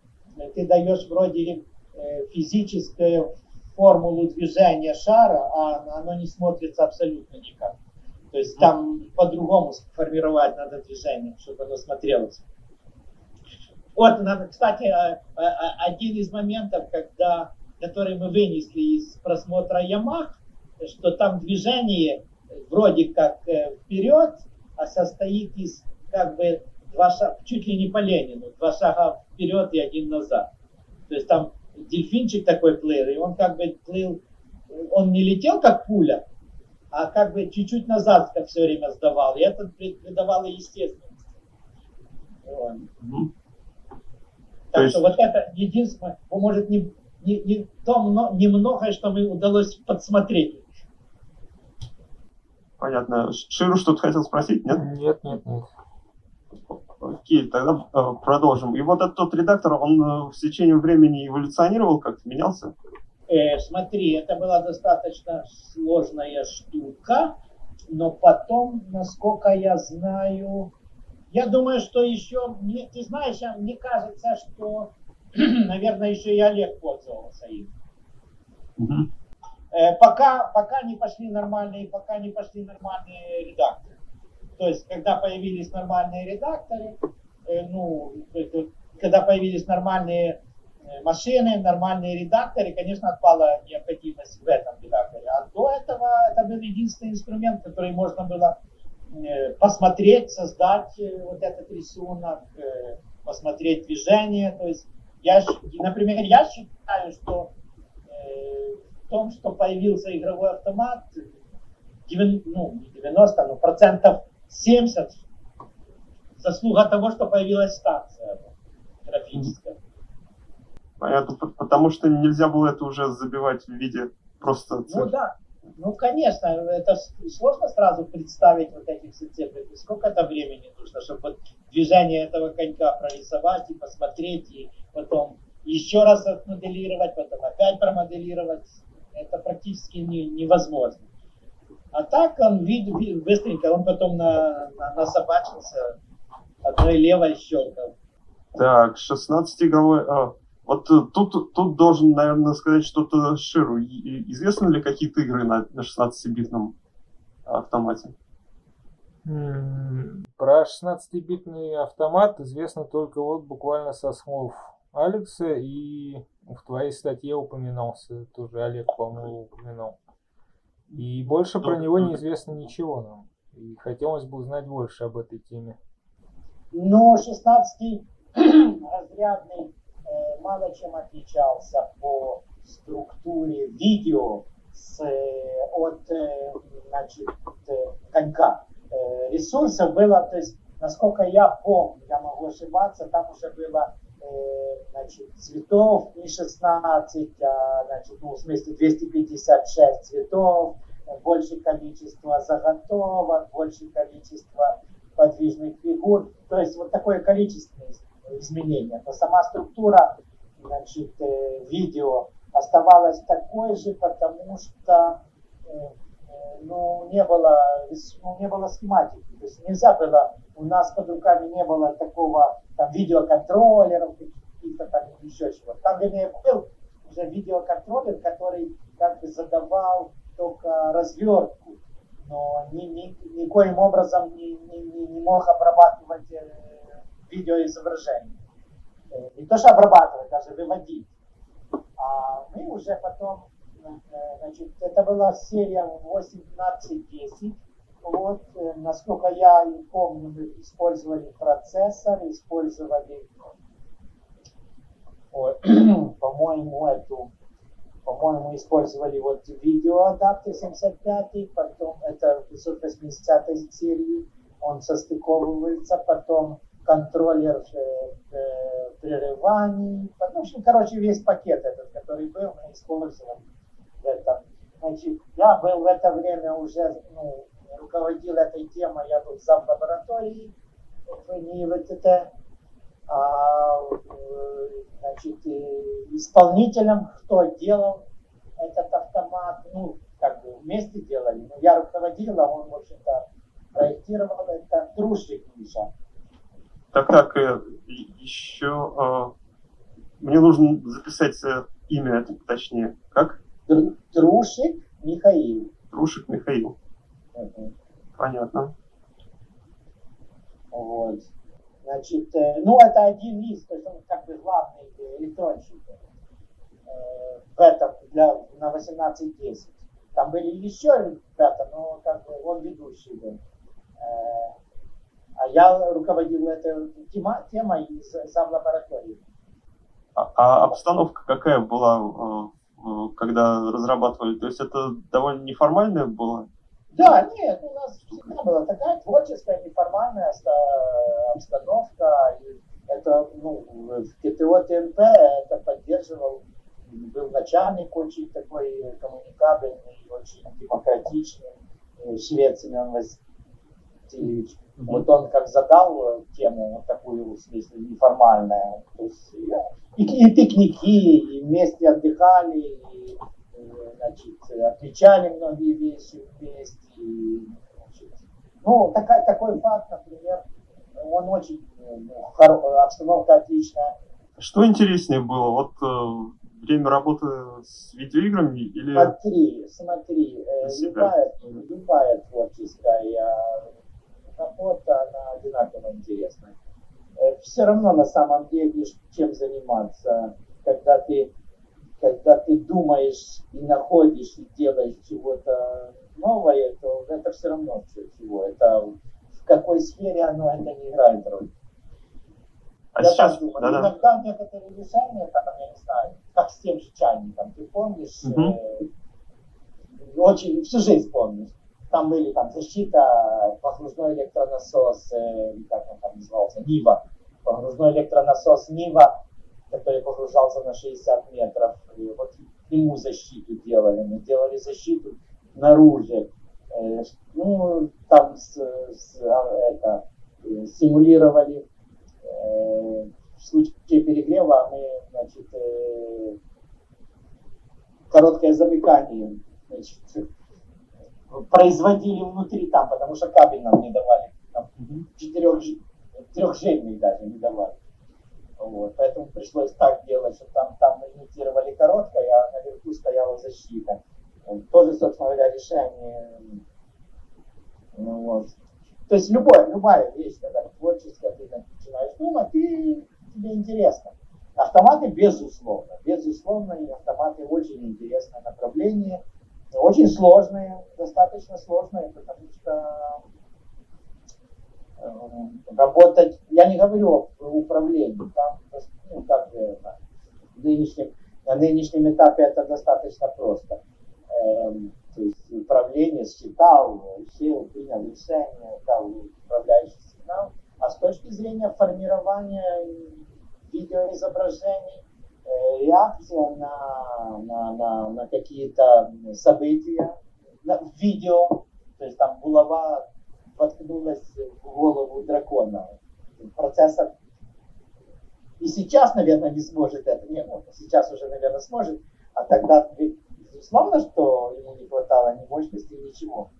ты даешь вроде э, физическую формулу движения шара, а оно не смотрится абсолютно никак. То есть там по-другому сформировать надо движение, чтобы оно смотрелось. Вот, кстати, э, э, один из моментов, когда, который мы вынесли из просмотра Ямах, что там движение вроде как вперед, а состоит из как бы два шага, чуть ли не по Ленину, два шага вперед и один назад. То есть там дельфинчик такой плыл, и он как бы плыл, он не летел как пуля, а как бы чуть-чуть назад как все время сдавал, и это придавало естественность. Вот. Mm-hmm. Так есть... что вот это единственное, может, не, не, не то немногое, что мы удалось подсмотреть. Понятно. Ширу что-то хотел спросить, нет? Нет, нет, нет. Окей, тогда э, продолжим. И вот этот тот редактор, он э, в течение времени эволюционировал, как-то менялся? Э, смотри, это была достаточно сложная штука, но потом, насколько я знаю, я думаю, что еще, мне, ты знаешь, мне кажется, что, наверное, еще и Олег пользовался им. Угу. Э, пока, пока не пошли нормальные, пока не пошли нормальные редакторы. То есть, когда появились нормальные редакторы, э, ну, когда появились нормальные машины, нормальные редакторы, конечно, отпала необходимость в этом редакторе. А до этого это был единственный инструмент, который можно было э, посмотреть, создать вот этот рисунок, посмотреть движение. То есть, я, например, я считаю, что в том, что появился игровой автомат, 90, ну, не 90, но процентов 70 заслуга того, что появилась станция графическая. Понятно, потому что нельзя было это уже забивать в виде просто цифр. Ну да, ну конечно, это сложно сразу представить вот эти все цифры. Сколько это времени нужно, чтобы вот движение этого конька прорисовать и посмотреть, и потом еще раз отмоделировать, потом опять промоделировать. Это практически не, невозможно. А так он видит, быстренько, он потом на, на, насобачился, одной левой щелкал. Так, 16-игровой... А, вот э, тут, тут должен, наверное, сказать что-то Ширу. Известны ли какие-то игры на, на 16-битном автомате? Про 16-битный автомат известно только вот буквально со слов Алекса и в твоей статье упоминался, тоже Олег, по-моему, упоминал. И больше про него неизвестно ничего нам. И хотелось бы узнать больше об этой теме. Ну, 16 разрядный мало чем отличался по структуре видео с, э, от э, значит, э, конька. Ресурсов было, то есть, насколько я помню, я могу ошибаться, там уже было значит, цветов не 16, а, значит, ну, в смысле 256 цветов, больше количество заготовок, больше количество подвижных фигур. То есть вот такое количественное изменение. Но сама структура значит, э, видео оставалась такой же, потому что э, э, ну, не было, ну, не было схематики. То есть нельзя было, у нас под руками не было такого там, видеоконтроллеров, каких-то там еще чего. Там, вернее, был уже видеоконтроллер, который как бы задавал только развертку, но ни, ни, никоим образом не, не, не мог обрабатывать видеоизображение. Э, не то, что обрабатывать, даже выводить. А мы уже потом, э, значит, это была серия 18-10. Вот, э, насколько я помню, мы использовали процессор, использовали, по-моему, эту по-моему, использовали вот видеоадаптер 75, потом это 580 серии, он состыковывается, потом контроллер э, э, прерываний, ну, в общем, короче, весь пакет этот, который был, мы использовали в этом. Значит, я был в это время уже, ну, руководил этой темой, я был зам лаборатории в НИИВТТ, а, значит, исполнителем, кто делал этот автомат, ну, как бы вместе делали, но я руководил, а он, в общем-то, проектировал это Трушик Миша. Так, так, э, еще э, мне нужно записать э, имя, точнее, как? Трушик Михаил. Трушик Михаил. Угу. Понятно. Вот. Значит, э, ну это один из, то есть он как бы главный электронщик в этом для, на 18.10. Там были еще ребята, но как бы он ведущий был. Э, а я руководил этой тема, темой сам лаборатории. А, а обстановка какая была, когда разрабатывали? То есть это довольно неформальная была да, нет, у нас всегда была такая творческая, неформальная обстановка. И это, ну, в КТО ТНП это поддерживал, был начальник очень такой коммуникабельный, очень демократичный, э, швед Семен Васильевич. Mm-hmm. Вот он как задал тему вот такую, в смысле, неформальная. То есть, и, и пикники, и вместе отдыхали, и значит, отмечали многие вещи вместе. Значит, ну, такая, такой факт, например, он очень, ну, обстановка отличная. Что интереснее было, вот э, время работы с видеоиграми или... Смотри, смотри, э, любая, любая творческая работа, она одинаково интересная. Э, все равно на самом деле, чем заниматься, когда ты когда ты думаешь и находишь и делаешь чего-то новое, то это все равно чего. Это в какой сфере оно это не играет роль. А я сейчас, думаю, да, иногда да. некоторые решения, там, я не знаю, как с тем же чайником, ты помнишь, угу. э, очень всю жизнь помнишь. Там были там защита, погружной электронасос, э, как он там назывался, Нива. Погружной электронасос Нива который погружался на 60 метров. И вот ему защиту делали. Мы делали защиту наружу. Э, ну, там с, с, а, это, э, симулировали в случае перегрева мы, значит, короткое замыкание значит, производили внутри там, потому что кабель нам не давали. Там, четырех, трехжильный даже не давали. Вот, поэтому пришлось так делать, что там, там имитировали короткое, а наверху стояла защита. Тоже, собственно говоря, решение. Ну, вот. То есть любая, любая вещь, когда творческая, ты начинаешь думать, и тебе интересно. Автоматы, безусловно, безусловно, и автоматы очень интересное направление, очень сложные, достаточно сложные, потому что Э, работать, я не говорю о управлении, там, ну, как бы, нынешнем, на нынешнем этапе это достаточно просто. Эм, то есть управление считал, сел, принял решение, дал управляющий сигнал. А с точки зрения формирования видеоизображений, реакция на, на, на, на какие-то события, на видео, то есть там булава воткнулась в голову дракона. Процессор и сейчас, наверное, не сможет это. Не, ну, сейчас уже, наверное, сможет. А тогда, безусловно, что ему не хватало ни мощности, ничего.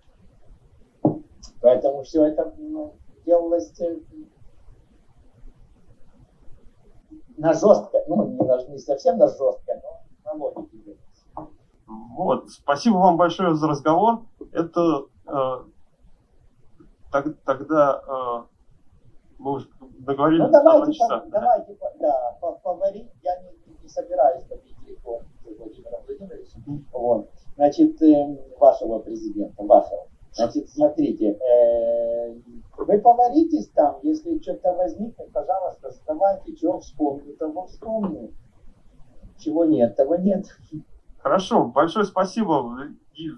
Поэтому все это ну, делалось э, на жестко, ну, не, на, не совсем на жестко, но на логике. Вот, спасибо вам большое за разговор. Это э, так, тогда э, мы уже договорились. Ну давайте, часа. давайте, да, поварить. Я не, не собираюсь побить рекорд Владимира Владимировича. Вот. Значит, э, вашего президента, вашего. Значит, смотрите, э, вы поваритесь там, если что-то возникнет, пожалуйста, вставайте, чего вспомню, того вспомню. Чего нет, того нет. Хорошо, большое спасибо. И